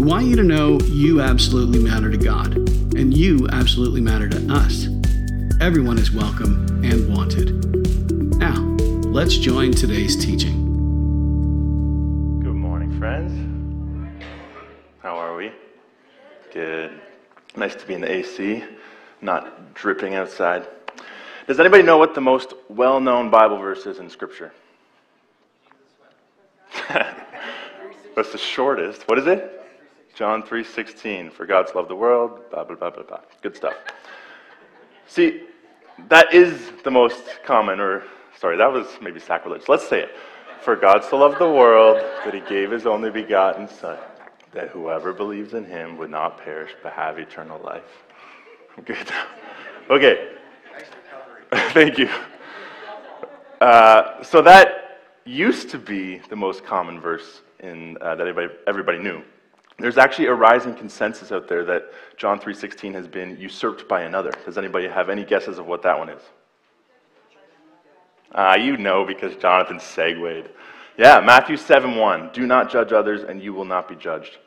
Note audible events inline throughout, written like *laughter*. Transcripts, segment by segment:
We want you to know you absolutely matter to God, and you absolutely matter to us. Everyone is welcome and wanted. Now, let's join today's teaching. Good morning, friends. How are we? Good. Nice to be in the AC, not dripping outside. Does anybody know what the most well known Bible verse is in Scripture? *laughs* That's the shortest. What is it? John 3:16, for God's loved the world, blah blah blah blah blah. Good stuff. See, that is the most common or sorry, that was maybe sacrilege. Let's say it. For God so loved the world that he gave his only begotten son that whoever believes in him would not perish but have eternal life. Good. Okay. *laughs* Thank you. Uh, so that used to be the most common verse in, uh, that everybody, everybody knew. There's actually a rising consensus out there that John 3:16 has been usurped by another. Does anybody have any guesses of what that one is? Ah, uh, you know because Jonathan segued. Yeah, Matthew 7:1. Do not judge others and you will not be judged.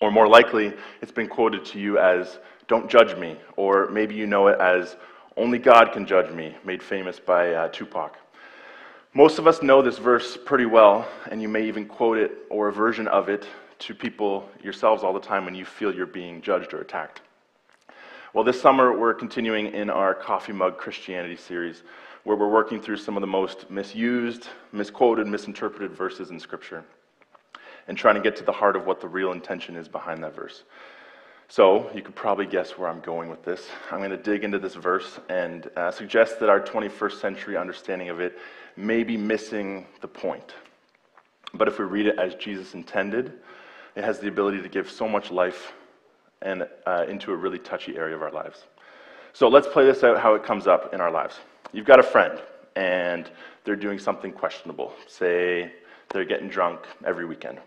Or more likely, it's been quoted to you as don't judge me, or maybe you know it as only God can judge me, made famous by uh, Tupac. Most of us know this verse pretty well, and you may even quote it or a version of it to people yourselves all the time when you feel you're being judged or attacked. Well, this summer we're continuing in our Coffee Mug Christianity series, where we're working through some of the most misused, misquoted, misinterpreted verses in Scripture and trying to get to the heart of what the real intention is behind that verse. So, you could probably guess where I'm going with this. I'm going to dig into this verse and uh, suggest that our 21st century understanding of it may be missing the point. But if we read it as Jesus intended, it has the ability to give so much life and uh, into a really touchy area of our lives. So let's play this out how it comes up in our lives. You've got a friend, and they're doing something questionable. Say they're getting drunk every weekend.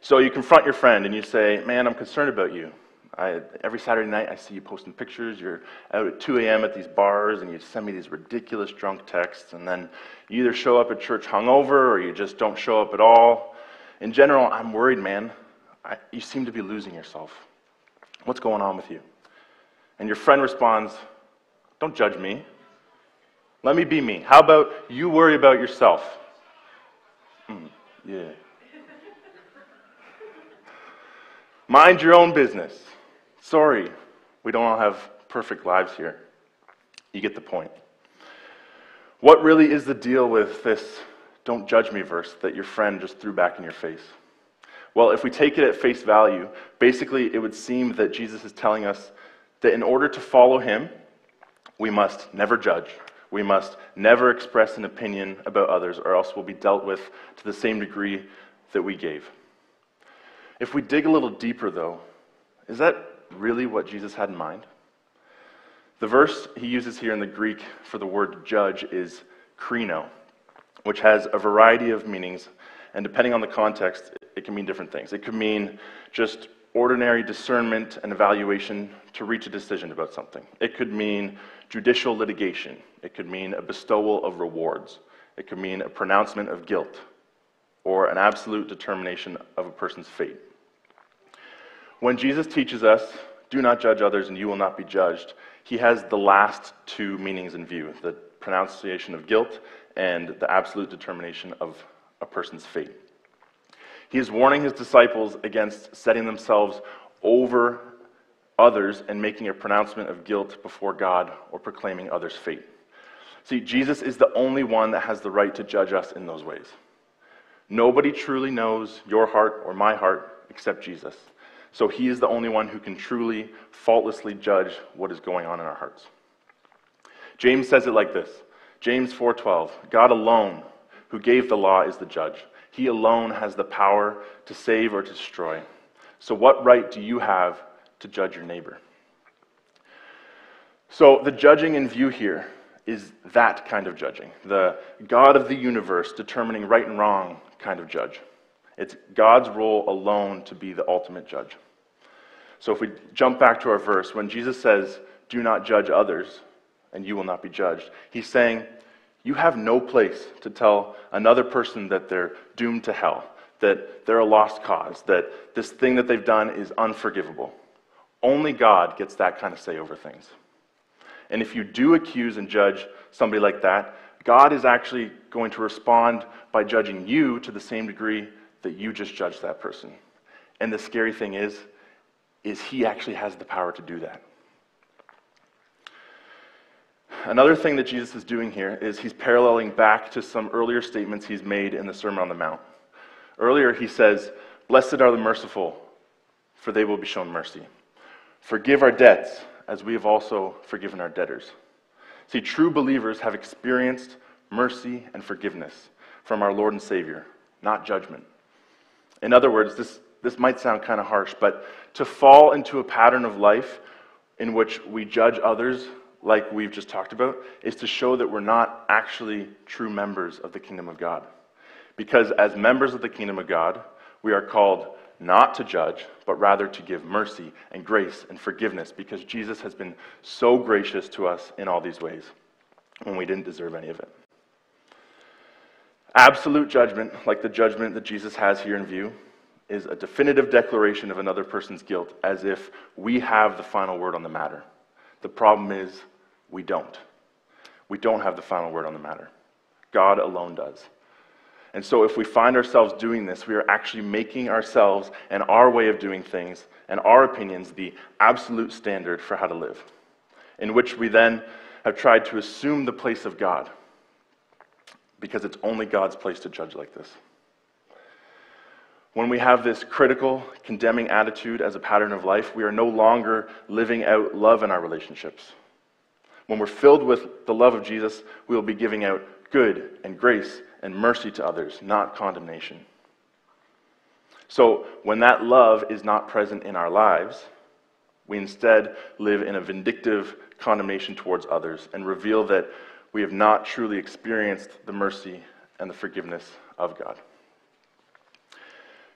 So you confront your friend and you say, Man, I'm concerned about you. I, every Saturday night, I see you posting pictures. You're out at 2 a.m. at these bars, and you send me these ridiculous drunk texts. And then you either show up at church hungover or you just don't show up at all. In general, I'm worried, man. I, you seem to be losing yourself. What's going on with you? And your friend responds, Don't judge me. Let me be me. How about you worry about yourself? Mm, yeah. Mind your own business. Sorry, we don't all have perfect lives here. You get the point. What really is the deal with this don't judge me verse that your friend just threw back in your face? Well, if we take it at face value, basically it would seem that Jesus is telling us that in order to follow him, we must never judge. We must never express an opinion about others, or else we'll be dealt with to the same degree that we gave. If we dig a little deeper, though, is that really what Jesus had in mind? The verse he uses here in the Greek for the word judge is krino which has a variety of meanings, and depending on the context, it can mean different things. It could mean just ordinary discernment and evaluation to reach a decision about something. It could mean judicial litigation. It could mean a bestowal of rewards. It could mean a pronouncement of guilt or an absolute determination of a person's fate. When Jesus teaches us, do not judge others and you will not be judged, he has the last two meanings in view the pronunciation of guilt and the absolute determination of a person's fate. He is warning his disciples against setting themselves over others and making a pronouncement of guilt before God or proclaiming others' fate. See, Jesus is the only one that has the right to judge us in those ways. Nobody truly knows your heart or my heart except Jesus. So he is the only one who can truly, faultlessly judge what is going on in our hearts. James says it like this James 4:12 God alone who gave the law is the judge. He alone has the power to save or to destroy. So what right do you have to judge your neighbor. So, the judging in view here is that kind of judging, the God of the universe determining right and wrong kind of judge. It's God's role alone to be the ultimate judge. So, if we jump back to our verse, when Jesus says, Do not judge others, and you will not be judged, he's saying, You have no place to tell another person that they're doomed to hell, that they're a lost cause, that this thing that they've done is unforgivable. Only God gets that kind of say over things. And if you do accuse and judge somebody like that, God is actually going to respond by judging you to the same degree that you just judged that person. And the scary thing is, is he actually has the power to do that. Another thing that Jesus is doing here is he's paralleling back to some earlier statements he's made in the Sermon on the Mount. Earlier, he says, Blessed are the merciful, for they will be shown mercy. Forgive our debts, as we have also forgiven our debtors. See, true believers have experienced mercy and forgiveness from our Lord and Savior, not judgment. In other words, this, this might sound kind of harsh, but to fall into a pattern of life in which we judge others, like we've just talked about, is to show that we're not actually true members of the kingdom of God. Because as members of the kingdom of God, we are called not to judge, but rather to give mercy and grace and forgiveness because Jesus has been so gracious to us in all these ways when we didn't deserve any of it. Absolute judgment, like the judgment that Jesus has here in view, is a definitive declaration of another person's guilt as if we have the final word on the matter. The problem is we don't. We don't have the final word on the matter. God alone does. And so, if we find ourselves doing this, we are actually making ourselves and our way of doing things and our opinions the absolute standard for how to live, in which we then have tried to assume the place of God, because it's only God's place to judge like this. When we have this critical, condemning attitude as a pattern of life, we are no longer living out love in our relationships. When we're filled with the love of Jesus, we will be giving out good and grace and mercy to others, not condemnation. So, when that love is not present in our lives, we instead live in a vindictive condemnation towards others and reveal that we have not truly experienced the mercy and the forgiveness of God.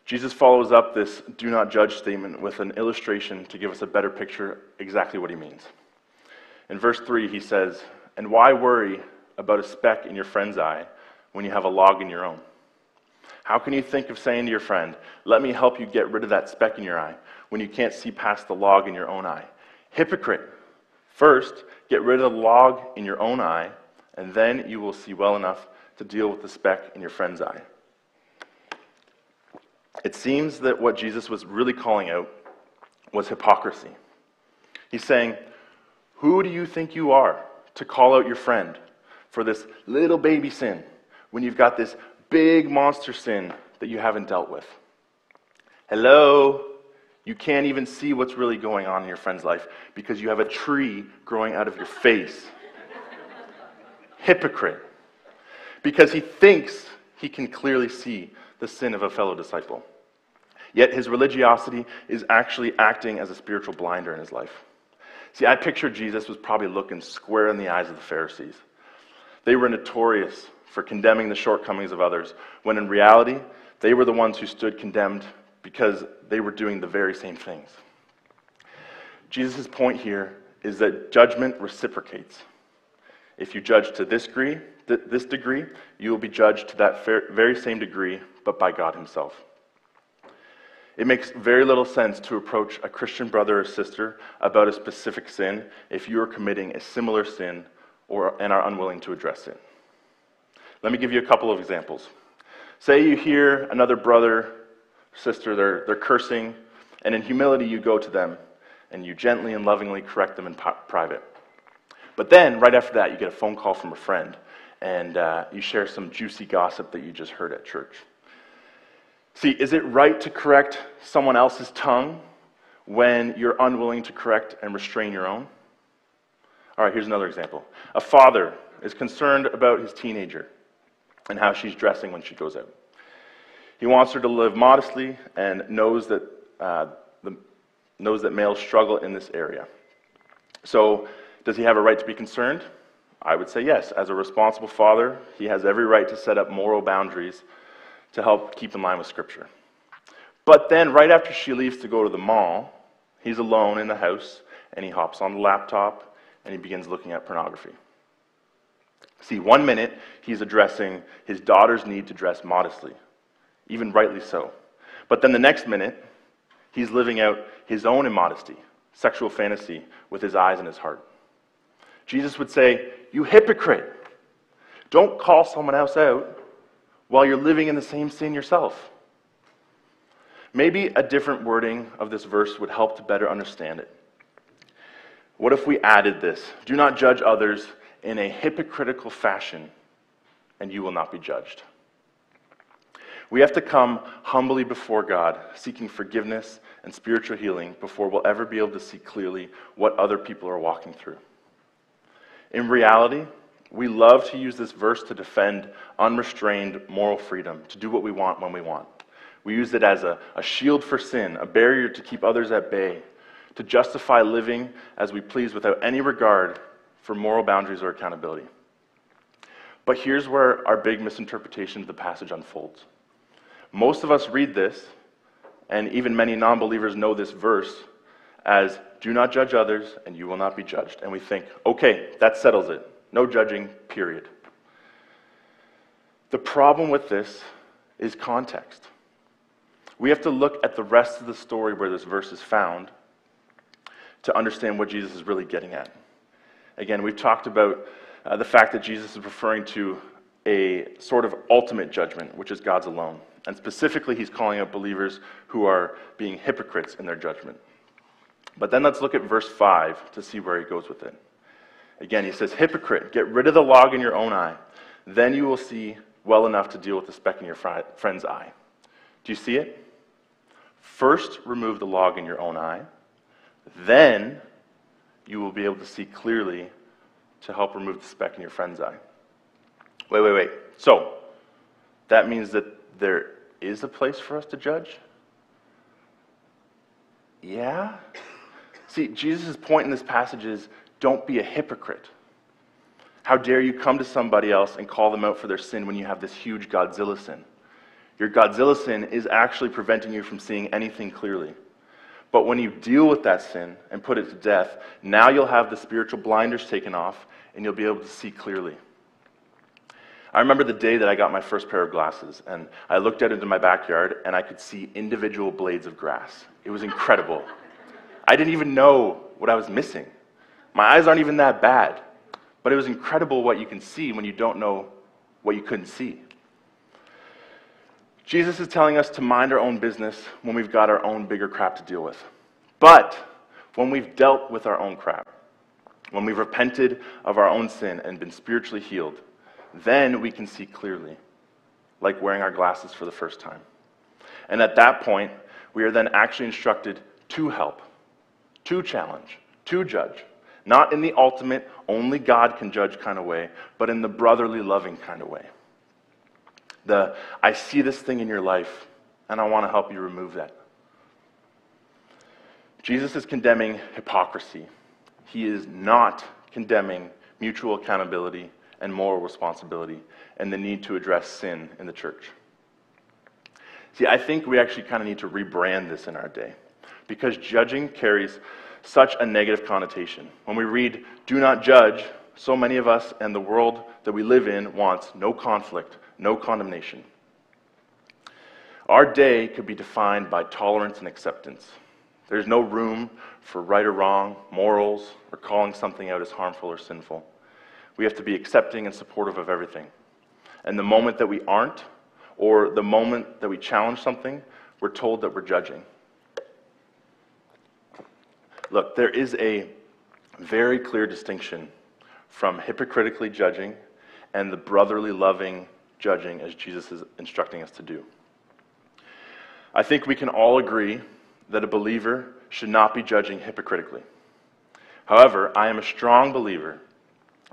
Jesus follows up this do not judge statement with an illustration to give us a better picture exactly what he means. In verse 3, he says, And why worry about a speck in your friend's eye when you have a log in your own? How can you think of saying to your friend, Let me help you get rid of that speck in your eye, when you can't see past the log in your own eye? Hypocrite! First, get rid of the log in your own eye, and then you will see well enough to deal with the speck in your friend's eye. It seems that what Jesus was really calling out was hypocrisy. He's saying, Who do you think you are to call out your friend for this little baby sin when you've got this big monster sin that you haven't dealt with? Hello? You can't even see what's really going on in your friend's life because you have a tree growing out of your face. *laughs* Hypocrite. Because he thinks he can clearly see the sin of a fellow disciple. Yet his religiosity is actually acting as a spiritual blinder in his life. See, I picture Jesus was probably looking square in the eyes of the Pharisees. They were notorious for condemning the shortcomings of others, when in reality, they were the ones who stood condemned because they were doing the very same things. Jesus' point here is that judgment reciprocates. If you judge to this degree, this degree, you will be judged to that very same degree, but by God Himself. It makes very little sense to approach a Christian brother or sister about a specific sin if you are committing a similar sin or, and are unwilling to address it. Let me give you a couple of examples. Say you hear another brother, sister, they're, they're cursing, and in humility you go to them and you gently and lovingly correct them in private. But then, right after that, you get a phone call from a friend and uh, you share some juicy gossip that you just heard at church. See, is it right to correct someone else's tongue when you're unwilling to correct and restrain your own? All right, here's another example. A father is concerned about his teenager and how she's dressing when she goes out. He wants her to live modestly and knows that uh, the, knows that males struggle in this area. So, does he have a right to be concerned? I would say yes. As a responsible father, he has every right to set up moral boundaries to help keep in line with Scripture. But then, right after she leaves to go to the mall, he's alone in the house and he hops on the laptop and he begins looking at pornography. See, one minute he's addressing his daughter's need to dress modestly, even rightly so. But then the next minute, he's living out his own immodesty, sexual fantasy, with his eyes and his heart. Jesus would say, You hypocrite! Don't call someone else out while you're living in the same sin yourself. Maybe a different wording of this verse would help to better understand it. What if we added this? Do not judge others in a hypocritical fashion, and you will not be judged. We have to come humbly before God, seeking forgiveness and spiritual healing before we'll ever be able to see clearly what other people are walking through. In reality, we love to use this verse to defend unrestrained moral freedom, to do what we want when we want. We use it as a, a shield for sin, a barrier to keep others at bay, to justify living as we please without any regard for moral boundaries or accountability. But here's where our big misinterpretation of the passage unfolds. Most of us read this, and even many non believers know this verse as do not judge others, and you will not be judged. And we think, okay, that settles it. No judging, period. The problem with this is context. We have to look at the rest of the story where this verse is found to understand what Jesus is really getting at. Again, we've talked about uh, the fact that Jesus is referring to a sort of ultimate judgment, which is God's alone. And specifically, he's calling out believers who are being hypocrites in their judgment. But then let's look at verse 5 to see where he goes with it. Again, he says, Hypocrite, get rid of the log in your own eye. Then you will see well enough to deal with the speck in your friend's eye. Do you see it? First, remove the log in your own eye. Then you will be able to see clearly to help remove the speck in your friend's eye. Wait, wait, wait. So, that means that there is a place for us to judge? Yeah? See, Jesus' point in this passage is don't be a hypocrite. How dare you come to somebody else and call them out for their sin when you have this huge Godzilla sin? Your Godzilla sin is actually preventing you from seeing anything clearly. But when you deal with that sin and put it to death, now you'll have the spiritual blinders taken off and you'll be able to see clearly. I remember the day that I got my first pair of glasses, and I looked out into my backyard and I could see individual blades of grass. It was incredible. I didn't even know what I was missing. My eyes aren't even that bad, but it was incredible what you can see when you don't know what you couldn't see. Jesus is telling us to mind our own business when we've got our own bigger crap to deal with. But when we've dealt with our own crap, when we've repented of our own sin and been spiritually healed, then we can see clearly, like wearing our glasses for the first time. And at that point, we are then actually instructed to help, to challenge, to judge. Not in the ultimate, only God can judge kind of way, but in the brotherly, loving kind of way. The, I see this thing in your life, and I want to help you remove that. Jesus is condemning hypocrisy. He is not condemning mutual accountability and moral responsibility and the need to address sin in the church. See, I think we actually kind of need to rebrand this in our day because judging carries such a negative connotation. When we read, do not judge, so many of us and the world that we live in wants no conflict, no condemnation. Our day could be defined by tolerance and acceptance. There's no room for right or wrong, morals, or calling something out as harmful or sinful. We have to be accepting and supportive of everything. And the moment that we aren't, or the moment that we challenge something, we're told that we're judging. Look, there is a very clear distinction from hypocritically judging and the brotherly loving judging as Jesus is instructing us to do. I think we can all agree that a believer should not be judging hypocritically. However, I am a strong believer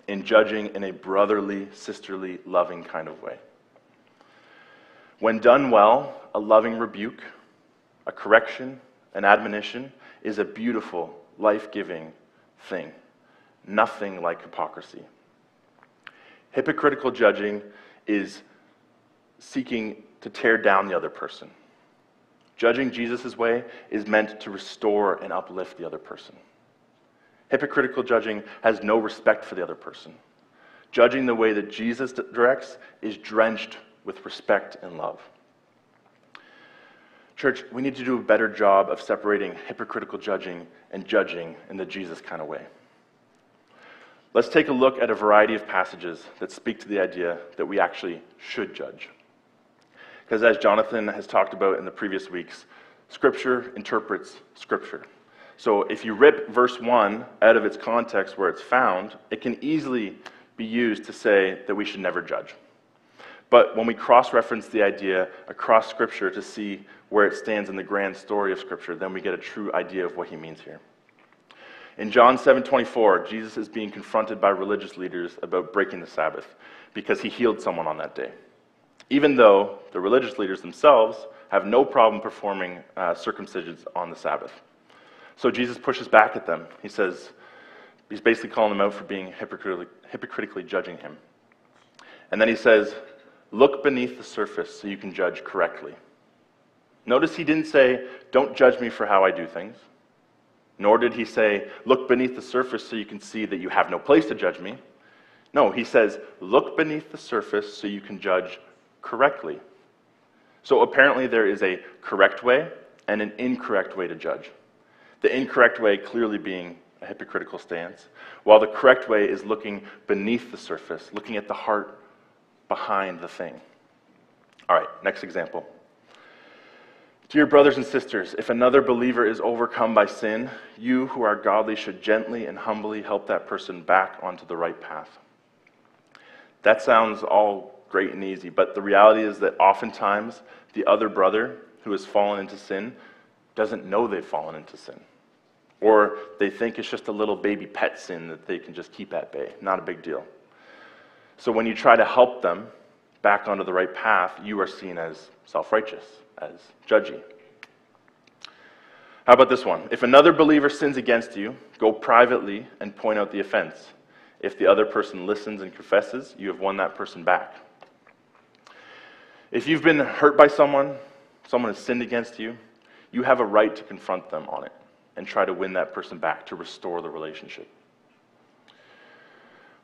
in judging in a brotherly, sisterly, loving kind of way. When done well, a loving rebuke, a correction, an admonition is a beautiful, life giving thing. Nothing like hypocrisy. Hypocritical judging is seeking to tear down the other person. Judging Jesus' way is meant to restore and uplift the other person. Hypocritical judging has no respect for the other person. Judging the way that Jesus directs is drenched with respect and love. Church, we need to do a better job of separating hypocritical judging and judging in the Jesus kind of way. Let's take a look at a variety of passages that speak to the idea that we actually should judge. Because as Jonathan has talked about in the previous weeks, Scripture interprets Scripture. So if you rip verse 1 out of its context where it's found, it can easily be used to say that we should never judge. But when we cross reference the idea across Scripture to see where it stands in the grand story of Scripture, then we get a true idea of what he means here. In John 7:24, Jesus is being confronted by religious leaders about breaking the Sabbath because he healed someone on that day. Even though the religious leaders themselves have no problem performing uh, circumcisions on the Sabbath. So Jesus pushes back at them. He says, he's basically calling them out for being hypocritically, hypocritically judging him. And then he says, Look beneath the surface so you can judge correctly. Notice he didn't say, Don't judge me for how I do things. Nor did he say, Look beneath the surface so you can see that you have no place to judge me. No, he says, Look beneath the surface so you can judge correctly. So apparently there is a correct way and an incorrect way to judge. The incorrect way clearly being a hypocritical stance, while the correct way is looking beneath the surface, looking at the heart behind the thing. All right, next example. Dear brothers and sisters, if another believer is overcome by sin, you who are godly should gently and humbly help that person back onto the right path. That sounds all great and easy, but the reality is that oftentimes the other brother who has fallen into sin doesn't know they've fallen into sin. Or they think it's just a little baby pet sin that they can just keep at bay. Not a big deal. So when you try to help them back onto the right path, you are seen as self righteous, as judgy. How about this one? If another believer sins against you, go privately and point out the offense. If the other person listens and confesses, you have won that person back. If you've been hurt by someone, someone has sinned against you, you have a right to confront them on it and try to win that person back to restore the relationship.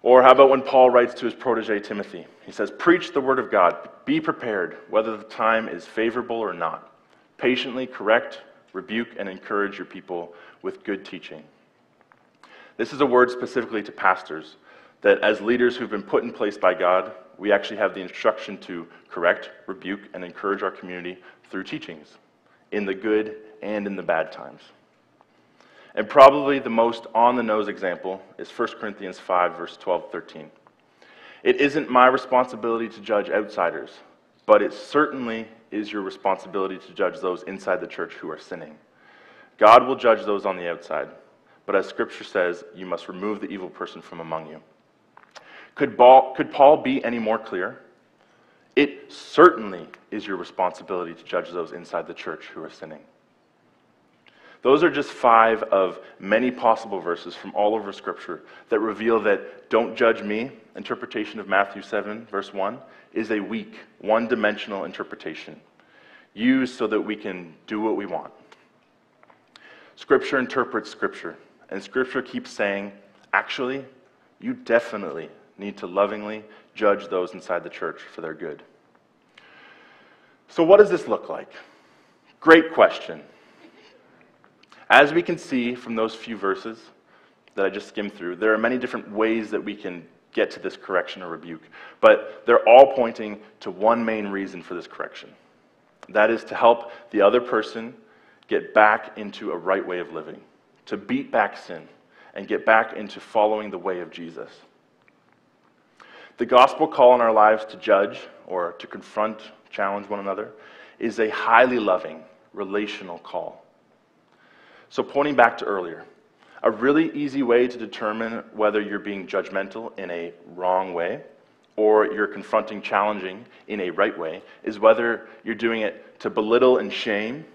Or how about when Paul writes to his protege Timothy? He says, Preach the word of God. Be prepared, whether the time is favorable or not. Patiently correct, rebuke, and encourage your people with good teaching. This is a word specifically to pastors that as leaders who've been put in place by God, we actually have the instruction to correct, rebuke, and encourage our community through teachings in the good and in the bad times. And probably the most on the nose example is 1 Corinthians 5, verse 12 13. It isn't my responsibility to judge outsiders, but it certainly is your responsibility to judge those inside the church who are sinning. God will judge those on the outside, but as Scripture says, you must remove the evil person from among you. Could Paul, could Paul be any more clear? It certainly is your responsibility to judge those inside the church who are sinning. Those are just five of many possible verses from all over Scripture that reveal that don't judge me interpretation of Matthew 7, verse 1, is a weak, one dimensional interpretation used so that we can do what we want. Scripture interprets Scripture, and Scripture keeps saying, actually, you definitely need to lovingly judge those inside the church for their good. So, what does this look like? Great question. As we can see from those few verses that I just skimmed through, there are many different ways that we can get to this correction or rebuke, but they're all pointing to one main reason for this correction. That is to help the other person get back into a right way of living, to beat back sin, and get back into following the way of Jesus. The gospel call in our lives to judge or to confront, challenge one another is a highly loving, relational call. So, pointing back to earlier, a really easy way to determine whether you're being judgmental in a wrong way or you're confronting challenging in a right way is whether you're doing it to belittle and shame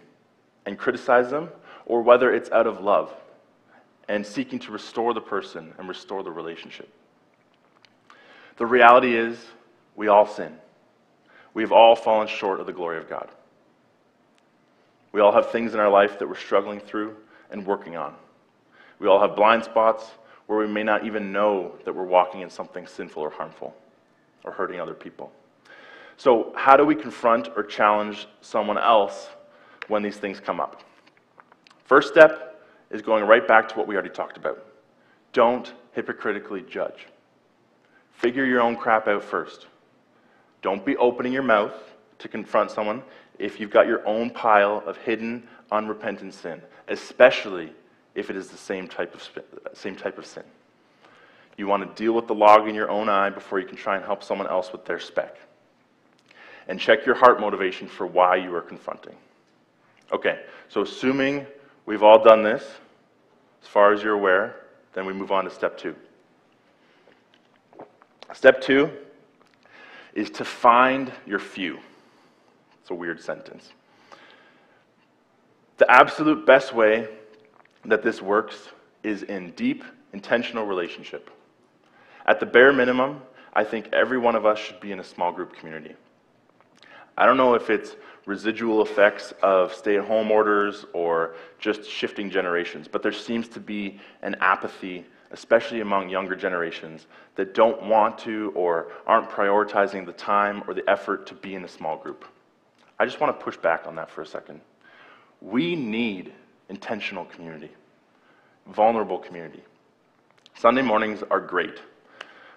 and criticize them or whether it's out of love and seeking to restore the person and restore the relationship. The reality is, we all sin. We've all fallen short of the glory of God. We all have things in our life that we're struggling through and working on. We all have blind spots where we may not even know that we're walking in something sinful or harmful or hurting other people. So, how do we confront or challenge someone else when these things come up? First step is going right back to what we already talked about. Don't hypocritically judge. Figure your own crap out first. Don't be opening your mouth to confront someone if you've got your own pile of hidden, unrepentant sin, especially if it is the same type of, same type of sin. You want to deal with the log in your own eye before you can try and help someone else with their speck. And check your heart motivation for why you are confronting. Okay, so assuming we've all done this, as far as you're aware, then we move on to step two. Step two is to find your few. It's a weird sentence. The absolute best way that this works is in deep, intentional relationship. At the bare minimum, I think every one of us should be in a small group community. I don't know if it's residual effects of stay at home orders or just shifting generations, but there seems to be an apathy especially among younger generations, that don't want to or aren't prioritizing the time or the effort to be in a small group. I just want to push back on that for a second. We need intentional community, vulnerable community. Sunday mornings are great,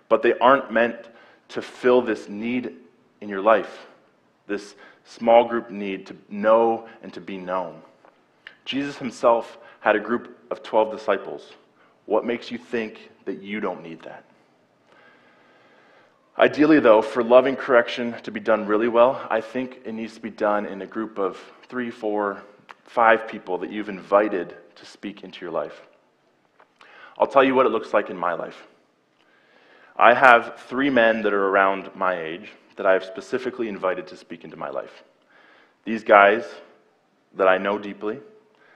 but they aren't meant to fill this need in your life, this small group need to know and to be known. Jesus himself had a group of 12 disciples. What makes you think that you don't need that? Ideally, though, for loving correction to be done really well, I think it needs to be done in a group of three, four, five people that you've invited to speak into your life. I'll tell you what it looks like in my life. I have three men that are around my age that I have specifically invited to speak into my life. These guys that I know deeply,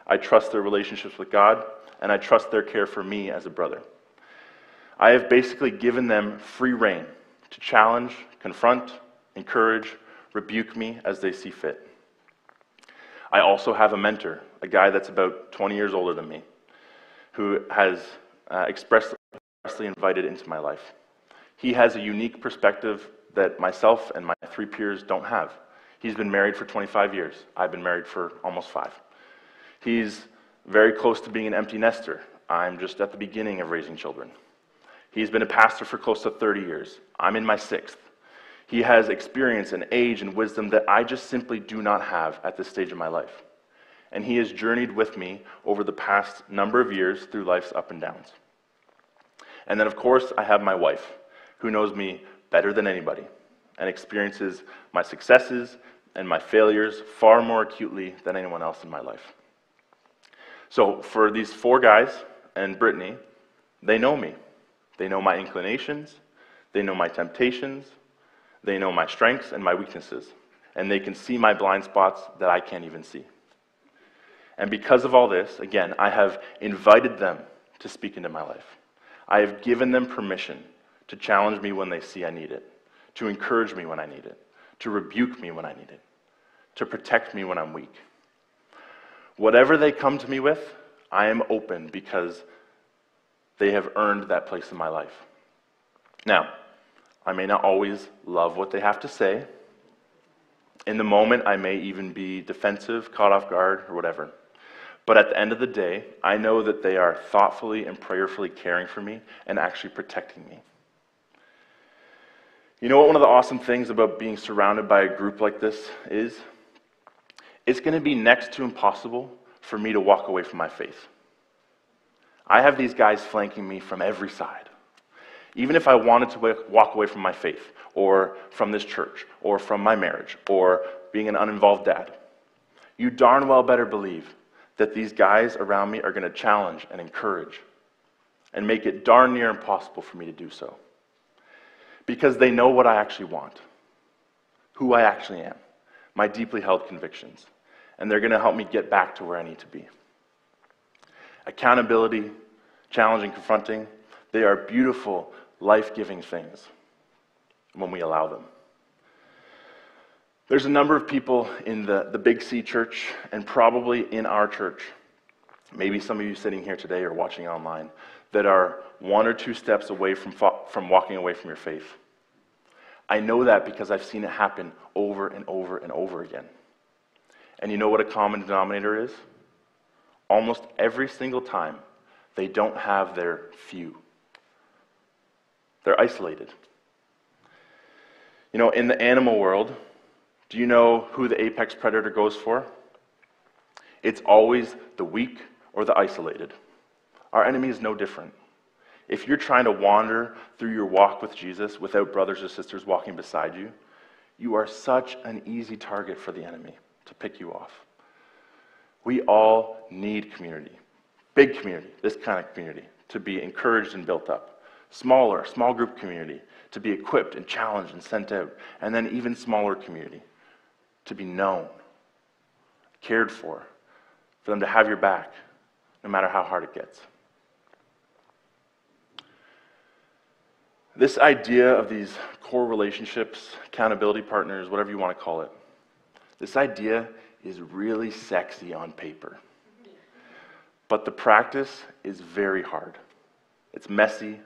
I trust their relationships with God, and I trust their care for me as a brother. I have basically given them free rein to challenge, confront, encourage, rebuke me as they see fit. I also have a mentor, a guy that's about 20 years older than me, who has uh, expressly invited into my life. He has a unique perspective that myself and my three peers don't have. He's been married for 25 years. I've been married for almost five. He's very close to being an empty nester. I'm just at the beginning of raising children. He's been a pastor for close to 30 years. I'm in my sixth. He has experience and age and wisdom that I just simply do not have at this stage of my life. And he has journeyed with me over the past number of years through life's up and downs. And then, of course, I have my wife, who knows me better than anybody and experiences my successes and my failures far more acutely than anyone else in my life. So for these four guys and Brittany, they know me. They know my inclinations, they know my temptations, they know my strengths and my weaknesses, and they can see my blind spots that I can't even see. And because of all this, again, I have invited them to speak into my life. I have given them permission to challenge me when they see I need it, to encourage me when I need it, to rebuke me when I need it, to protect me when I'm weak. Whatever they come to me with, I am open because they have earned that place in my life. Now, I may not always love what they have to say. In the moment, I may even be defensive, caught off guard, or whatever. But at the end of the day, I know that they are thoughtfully and prayerfully caring for me and actually protecting me. You know what one of the awesome things about being surrounded by a group like this is? it's going to be next to impossible for me to walk away from my faith. I have these guys flanking me from every side. Even if I wanted to walk away from my faith, or from this church, or from my marriage, or being an uninvolved dad, you darn well better believe that these guys around me are going to challenge and encourage and make it darn near impossible for me to do so. Because they know what I actually want, who I actually am, my deeply held convictions and they're going to help me get back to where I need to be. Accountability, challenging, confronting, they are beautiful, life giving things when we allow them. There's a number of people in the, the Big C church and probably in our church, maybe some of you sitting here today or watching online, that are one or two steps away from, from walking away from your faith. I know that because I've seen it happen over and over and over again. And you know what a common denominator is? Almost every single time, they don't have their few. They're isolated. You know, in the animal world, do you know who the apex predator goes for? It's always the weak or the isolated. Our enemy is no different. If you're trying to wander through your walk with Jesus without brothers or sisters walking beside you, you are such an easy target for the enemy to pick you off. We all need community, big community, this kind of community, to be encouraged and built up. Smaller, small group community, to be equipped and challenged and sent out. And then even smaller community, to be known, cared for, for them to have your back, no matter how hard it gets. This idea of these core relationships, accountability partners, whatever you want to call it, this idea is really sexy on paper. But the practice is very hard. It's messy.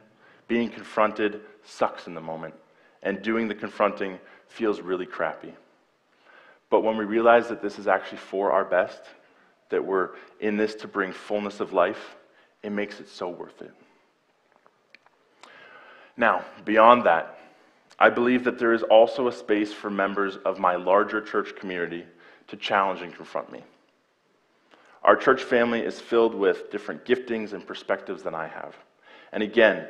Being confronted sucks in the moment. And doing the confronting feels really crappy. But when we realize that this is actually for our best, that we're in this to bring fullness of life, it makes it so worth it. Now, beyond that, I believe that there is also a space for members of my larger church community to challenge and confront me. Our church family is filled with different giftings and perspectives than I have. And again,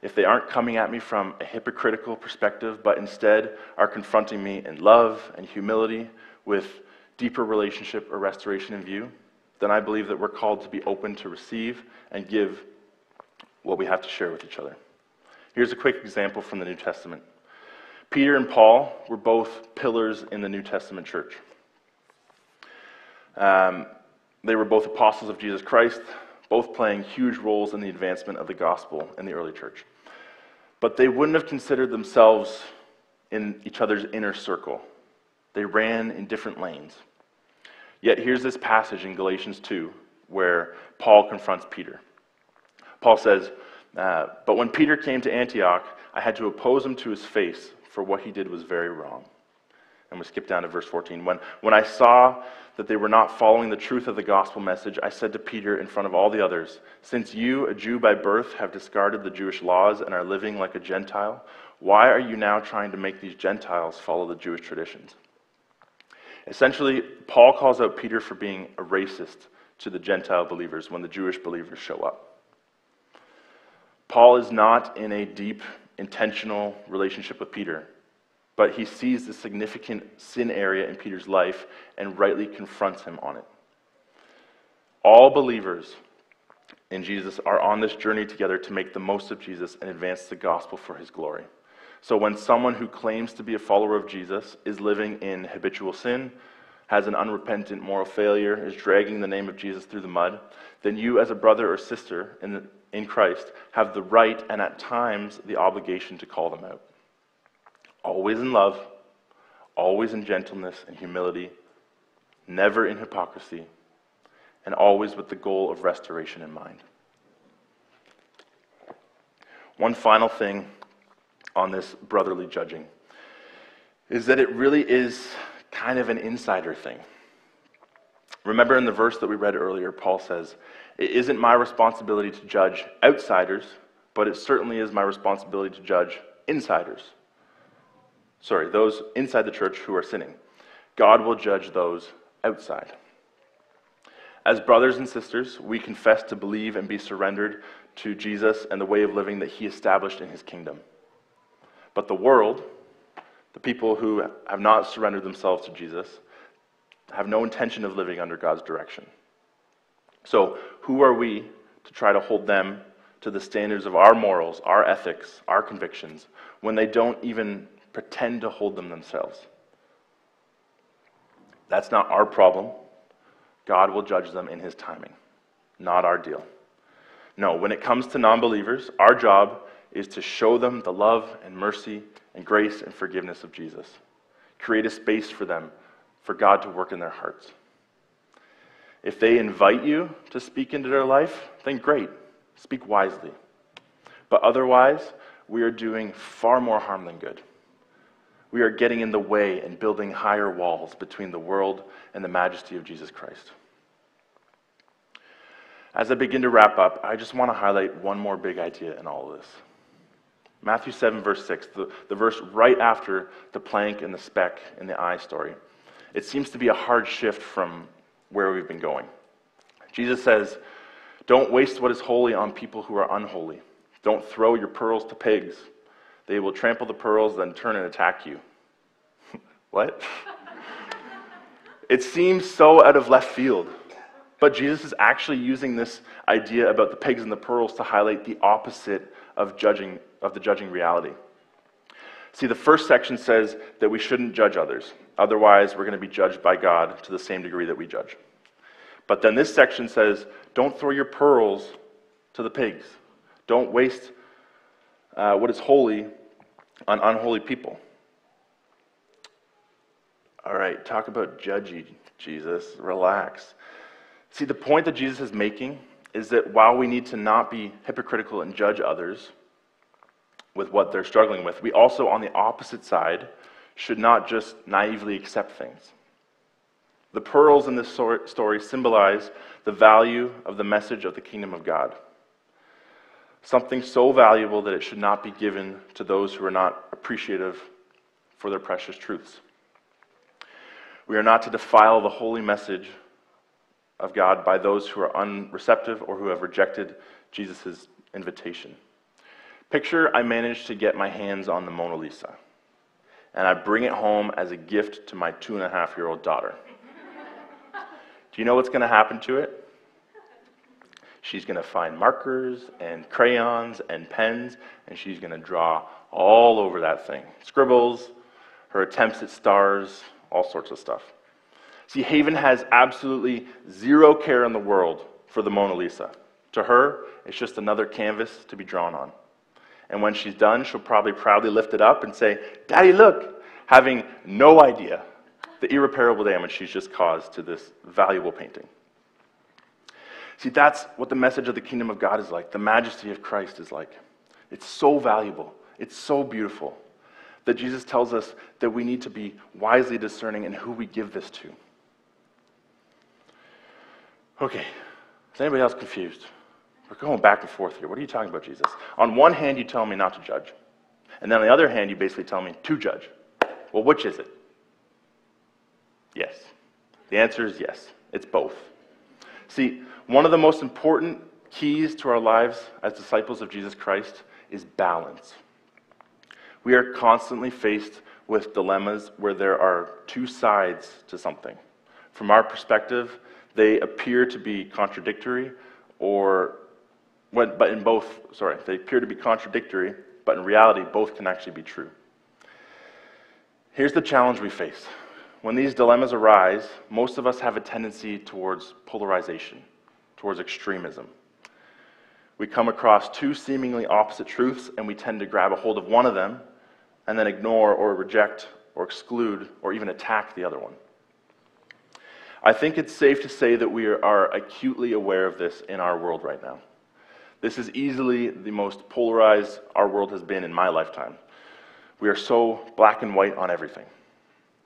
if they aren't coming at me from a hypocritical perspective, but instead are confronting me in love and humility with deeper relationship or restoration in view, then I believe that we're called to be open to receive and give what we have to share with each other. Here's a quick example from the New Testament. Peter and Paul were both pillars in the New Testament church. Um, they were both apostles of Jesus Christ, both playing huge roles in the advancement of the gospel in the early church. But they wouldn't have considered themselves in each other's inner circle. They ran in different lanes. Yet here's this passage in Galatians 2 where Paul confronts Peter. Paul says, uh, but when Peter came to Antioch, I had to oppose him to his face, for what he did was very wrong. And we skip down to verse 14. When, when I saw that they were not following the truth of the gospel message, I said to Peter in front of all the others, Since you, a Jew by birth, have discarded the Jewish laws and are living like a Gentile, why are you now trying to make these Gentiles follow the Jewish traditions? Essentially, Paul calls out Peter for being a racist to the Gentile believers when the Jewish believers show up. Paul is not in a deep, intentional relationship with Peter, but he sees the significant sin area in Peter's life and rightly confronts him on it. All believers in Jesus are on this journey together to make the most of Jesus and advance the gospel for his glory. So when someone who claims to be a follower of Jesus is living in habitual sin, has an unrepentant moral failure, is dragging the name of Jesus through the mud, then you, as a brother or sister in, in Christ, have the right and at times the obligation to call them out. Always in love, always in gentleness and humility, never in hypocrisy, and always with the goal of restoration in mind. One final thing on this brotherly judging is that it really is kind of an insider thing. Remember in the verse that we read earlier, Paul says, It isn't my responsibility to judge outsiders, but it certainly is my responsibility to judge insiders. Sorry, those inside the church who are sinning. God will judge those outside. As brothers and sisters, we confess to believe and be surrendered to Jesus and the way of living that he established in his kingdom. But the world, the people who have not surrendered themselves to Jesus have no intention of living under God's direction. So, who are we to try to hold them to the standards of our morals, our ethics, our convictions, when they don't even pretend to hold them themselves? That's not our problem. God will judge them in his timing, not our deal. No, when it comes to non believers, our job is to show them the love and mercy and grace and forgiveness of Jesus. Create a space for them, for God to work in their hearts. If they invite you to speak into their life, then great. Speak wisely. But otherwise, we are doing far more harm than good. We are getting in the way and building higher walls between the world and the majesty of Jesus Christ. As I begin to wrap up, I just want to highlight one more big idea in all of this. Matthew 7, verse 6, the, the verse right after the plank and the speck in the eye story. It seems to be a hard shift from where we've been going. Jesus says, Don't waste what is holy on people who are unholy. Don't throw your pearls to pigs. They will trample the pearls, then turn and attack you. *laughs* what? it seems so out of left field. But Jesus is actually using this idea about the pigs and the pearls to highlight the opposite of judging of the judging reality. See, the first section says that we shouldn't judge others. Otherwise, we're going to be judged by God to the same degree that we judge. But then this section says, don't throw your pearls to the pigs. Don't waste uh, what is holy on unholy people. All right, talk about judgy, Jesus. Relax. See, the point that Jesus is making is that while we need to not be hypocritical and judge others with what they're struggling with, we also, on the opposite side, should not just naively accept things. The pearls in this story symbolize the value of the message of the kingdom of God something so valuable that it should not be given to those who are not appreciative for their precious truths. We are not to defile the holy message of God by those who are unreceptive or who have rejected Jesus' invitation. Picture I managed to get my hands on the Mona Lisa, and I bring it home as a gift to my two and a half year old daughter. Do you know what's going to happen to it? She's going to find markers and crayons and pens, and she's going to draw all over that thing. Scribbles, her attempts at stars, all sorts of stuff. See, Haven has absolutely zero care in the world for the Mona Lisa. To her, it's just another canvas to be drawn on. And when she's done, she'll probably proudly lift it up and say, Daddy, look, having no idea the irreparable damage she's just caused to this valuable painting. See, that's what the message of the kingdom of God is like. The majesty of Christ is like. It's so valuable, it's so beautiful that Jesus tells us that we need to be wisely discerning in who we give this to. Okay, is anybody else confused? We're going back and forth here. What are you talking about, Jesus? On one hand, you tell me not to judge. And then on the other hand, you basically tell me to judge. Well, which is it? Yes. The answer is yes. It's both. See, one of the most important keys to our lives as disciples of Jesus Christ is balance. We are constantly faced with dilemmas where there are two sides to something. From our perspective, they appear to be contradictory or but in both sorry they appear to be contradictory but in reality both can actually be true here's the challenge we face when these dilemmas arise most of us have a tendency towards polarization towards extremism. We come across two seemingly opposite truths and we tend to grab a hold of one of them and then ignore or reject or exclude or even attack the other one. I think it's safe to say that we are acutely aware of this in our world right now. This is easily the most polarized our world has been in my lifetime. We are so black and white on everything.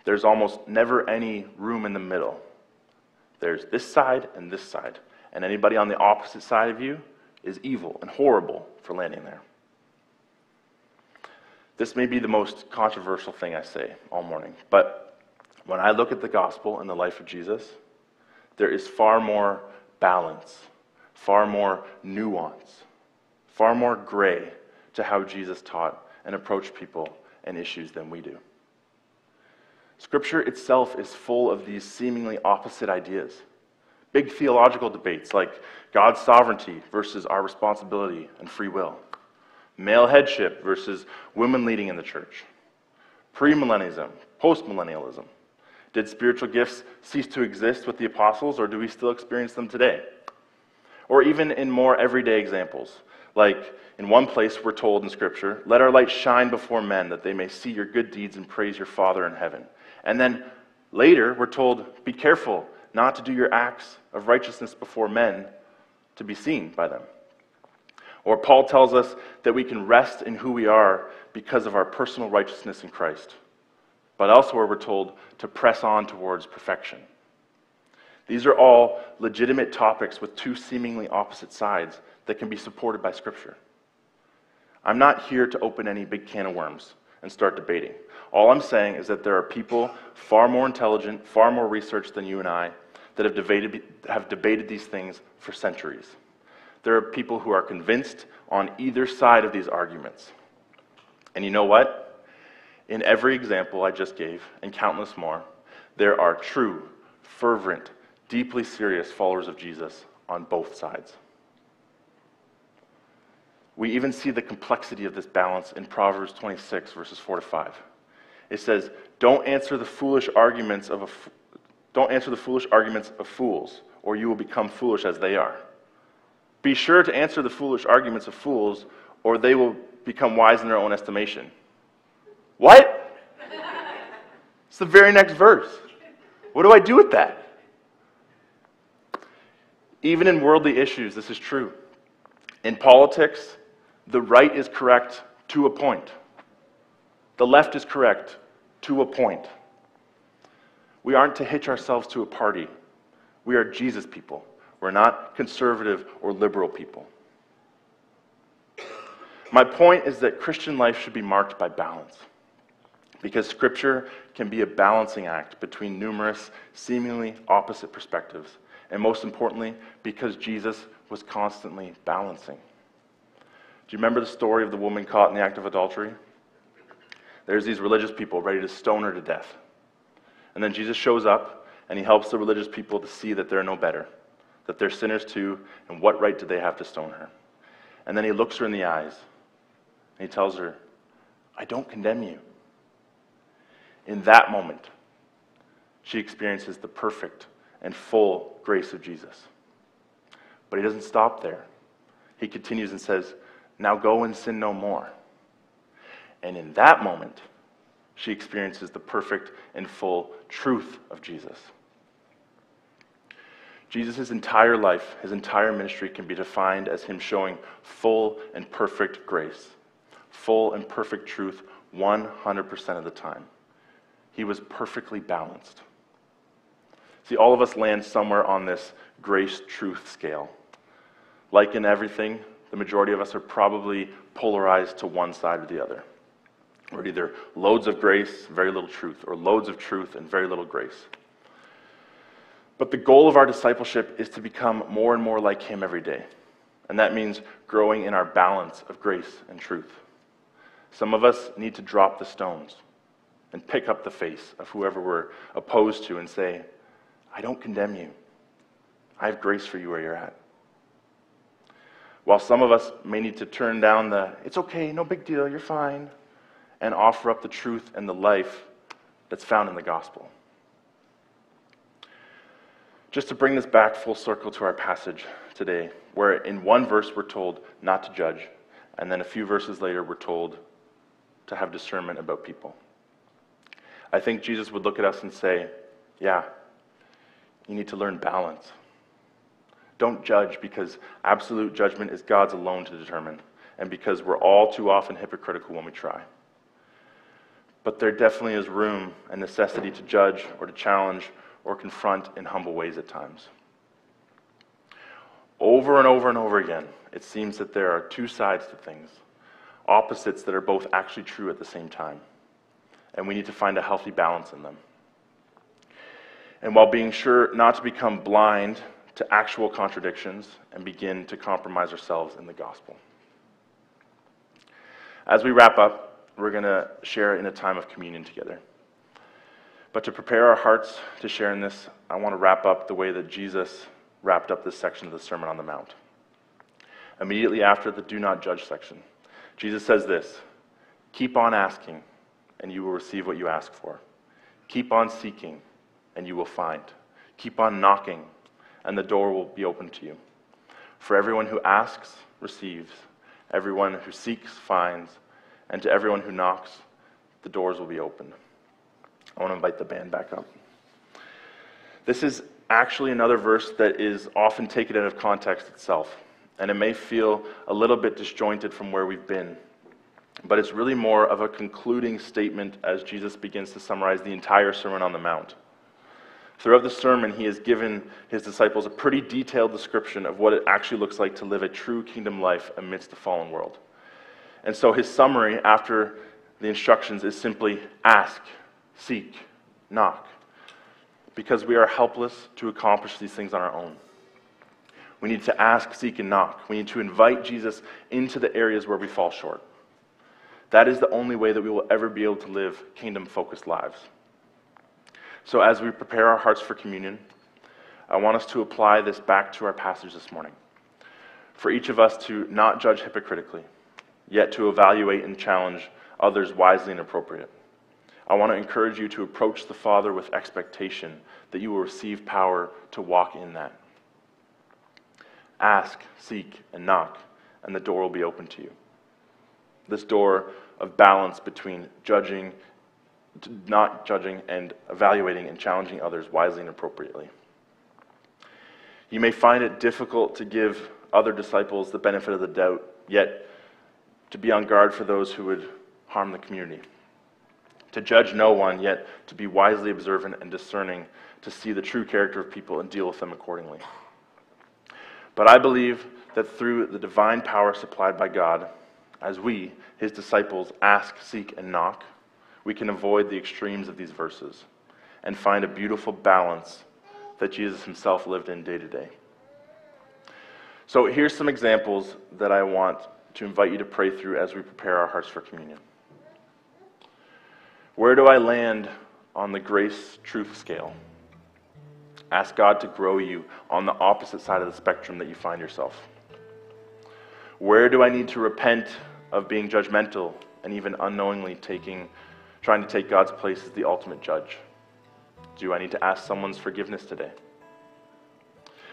There's almost never any room in the middle. There's this side and this side and anybody on the opposite side of you is evil and horrible for landing there. This may be the most controversial thing I say all morning, but when I look at the gospel and the life of Jesus, there is far more balance, far more nuance, far more gray to how Jesus taught and approached people and issues than we do. Scripture itself is full of these seemingly opposite ideas. Big theological debates like God's sovereignty versus our responsibility and free will, male headship versus women leading in the church, premillennialism, postmillennialism. Did spiritual gifts cease to exist with the apostles, or do we still experience them today? Or even in more everyday examples, like in one place we're told in Scripture, let our light shine before men that they may see your good deeds and praise your Father in heaven. And then later we're told, be careful not to do your acts of righteousness before men to be seen by them. Or Paul tells us that we can rest in who we are because of our personal righteousness in Christ. But elsewhere we're told to press on towards perfection. These are all legitimate topics with two seemingly opposite sides that can be supported by Scripture. I'm not here to open any big can of worms and start debating. All I'm saying is that there are people far more intelligent, far more researched than you and I that have debated, have debated these things for centuries. There are people who are convinced on either side of these arguments. And you know what? In every example I just gave, and countless more, there are true, fervent, deeply serious followers of Jesus on both sides. We even see the complexity of this balance in Proverbs 26, verses 4 to 5. It says, Don't answer the foolish arguments of a, don't answer the foolish arguments of fools, or you will become foolish as they are. Be sure to answer the foolish arguments of fools, or they will become wise in their own estimation. What? *laughs* it's the very next verse. What do I do with that? Even in worldly issues, this is true. In politics, the right is correct to a point, the left is correct to a point. We aren't to hitch ourselves to a party. We are Jesus people. We're not conservative or liberal people. My point is that Christian life should be marked by balance. Because Scripture can be a balancing act between numerous, seemingly opposite perspectives. And most importantly, because Jesus was constantly balancing. Do you remember the story of the woman caught in the act of adultery? There's these religious people ready to stone her to death. And then Jesus shows up and he helps the religious people to see that they're no better, that they're sinners too, and what right do they have to stone her? And then he looks her in the eyes and he tells her, I don't condemn you. In that moment, she experiences the perfect and full grace of Jesus. But he doesn't stop there. He continues and says, Now go and sin no more. And in that moment, she experiences the perfect and full truth of Jesus. Jesus' entire life, his entire ministry can be defined as him showing full and perfect grace, full and perfect truth 100% of the time. He was perfectly balanced. See, all of us land somewhere on this grace truth scale. Like in everything, the majority of us are probably polarized to one side or the other. We're either loads of grace, very little truth, or loads of truth and very little grace. But the goal of our discipleship is to become more and more like Him every day. And that means growing in our balance of grace and truth. Some of us need to drop the stones and pick up the face of whoever we're opposed to and say, I don't condemn you. I have grace for you where you're at. While some of us may need to turn down the, it's okay, no big deal, you're fine, and offer up the truth and the life that's found in the gospel. Just to bring this back full circle to our passage today, where in one verse we're told not to judge, and then a few verses later we're told to have discernment about people. I think Jesus would look at us and say, Yeah, you need to learn balance. Don't judge because absolute judgment is God's alone to determine, and because we're all too often hypocritical when we try. But there definitely is room and necessity to judge or to challenge or confront in humble ways at times. Over and over and over again, it seems that there are two sides to things, opposites that are both actually true at the same time. And we need to find a healthy balance in them. And while being sure not to become blind to actual contradictions and begin to compromise ourselves in the gospel. As we wrap up, we're going to share in a time of communion together. But to prepare our hearts to share in this, I want to wrap up the way that Jesus wrapped up this section of the Sermon on the Mount. Immediately after the do not judge section, Jesus says this Keep on asking, and you will receive what you ask for. Keep on seeking, and you will find. Keep on knocking, and the door will be open to you. For everyone who asks receives, everyone who seeks finds, and to everyone who knocks, the doors will be opened. I want to invite the band back up. This is actually another verse that is often taken out of context itself, and it may feel a little bit disjointed from where we've been. But it's really more of a concluding statement as Jesus begins to summarize the entire Sermon on the Mount. Throughout the sermon, he has given his disciples a pretty detailed description of what it actually looks like to live a true kingdom life amidst the fallen world. And so his summary after the instructions is simply ask, seek, knock, because we are helpless to accomplish these things on our own. We need to ask, seek, and knock. We need to invite Jesus into the areas where we fall short. That is the only way that we will ever be able to live kingdom focused lives. So, as we prepare our hearts for communion, I want us to apply this back to our passage this morning. For each of us to not judge hypocritically, yet to evaluate and challenge others wisely and appropriate. I want to encourage you to approach the Father with expectation that you will receive power to walk in that. Ask, seek, and knock, and the door will be open to you. This door of balance between judging not judging and evaluating and challenging others wisely and appropriately. You may find it difficult to give other disciples the benefit of the doubt, yet to be on guard for those who would harm the community. To judge no one, yet to be wisely observant and discerning, to see the true character of people and deal with them accordingly. But I believe that through the divine power supplied by God, as we, his disciples, ask, seek, and knock, we can avoid the extremes of these verses and find a beautiful balance that Jesus himself lived in day to day. So here's some examples that I want to invite you to pray through as we prepare our hearts for communion. Where do I land on the grace truth scale? Ask God to grow you on the opposite side of the spectrum that you find yourself. Where do I need to repent of being judgmental and even unknowingly taking trying to take God's place as the ultimate judge? Do I need to ask someone's forgiveness today?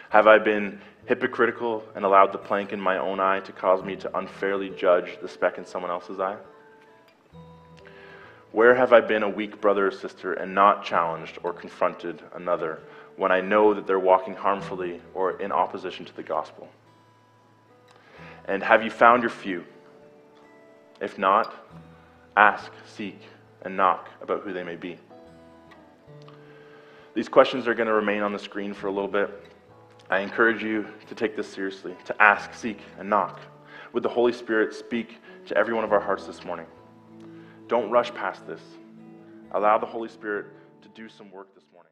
Have I been hypocritical and allowed the plank in my own eye to cause me to unfairly judge the speck in someone else's eye? Where have I been a weak brother or sister and not challenged or confronted another when I know that they're walking harmfully or in opposition to the gospel? And have you found your few? If not, ask, seek, and knock about who they may be. These questions are going to remain on the screen for a little bit. I encourage you to take this seriously, to ask, seek, and knock. Would the Holy Spirit speak to every one of our hearts this morning? Don't rush past this. Allow the Holy Spirit to do some work this morning.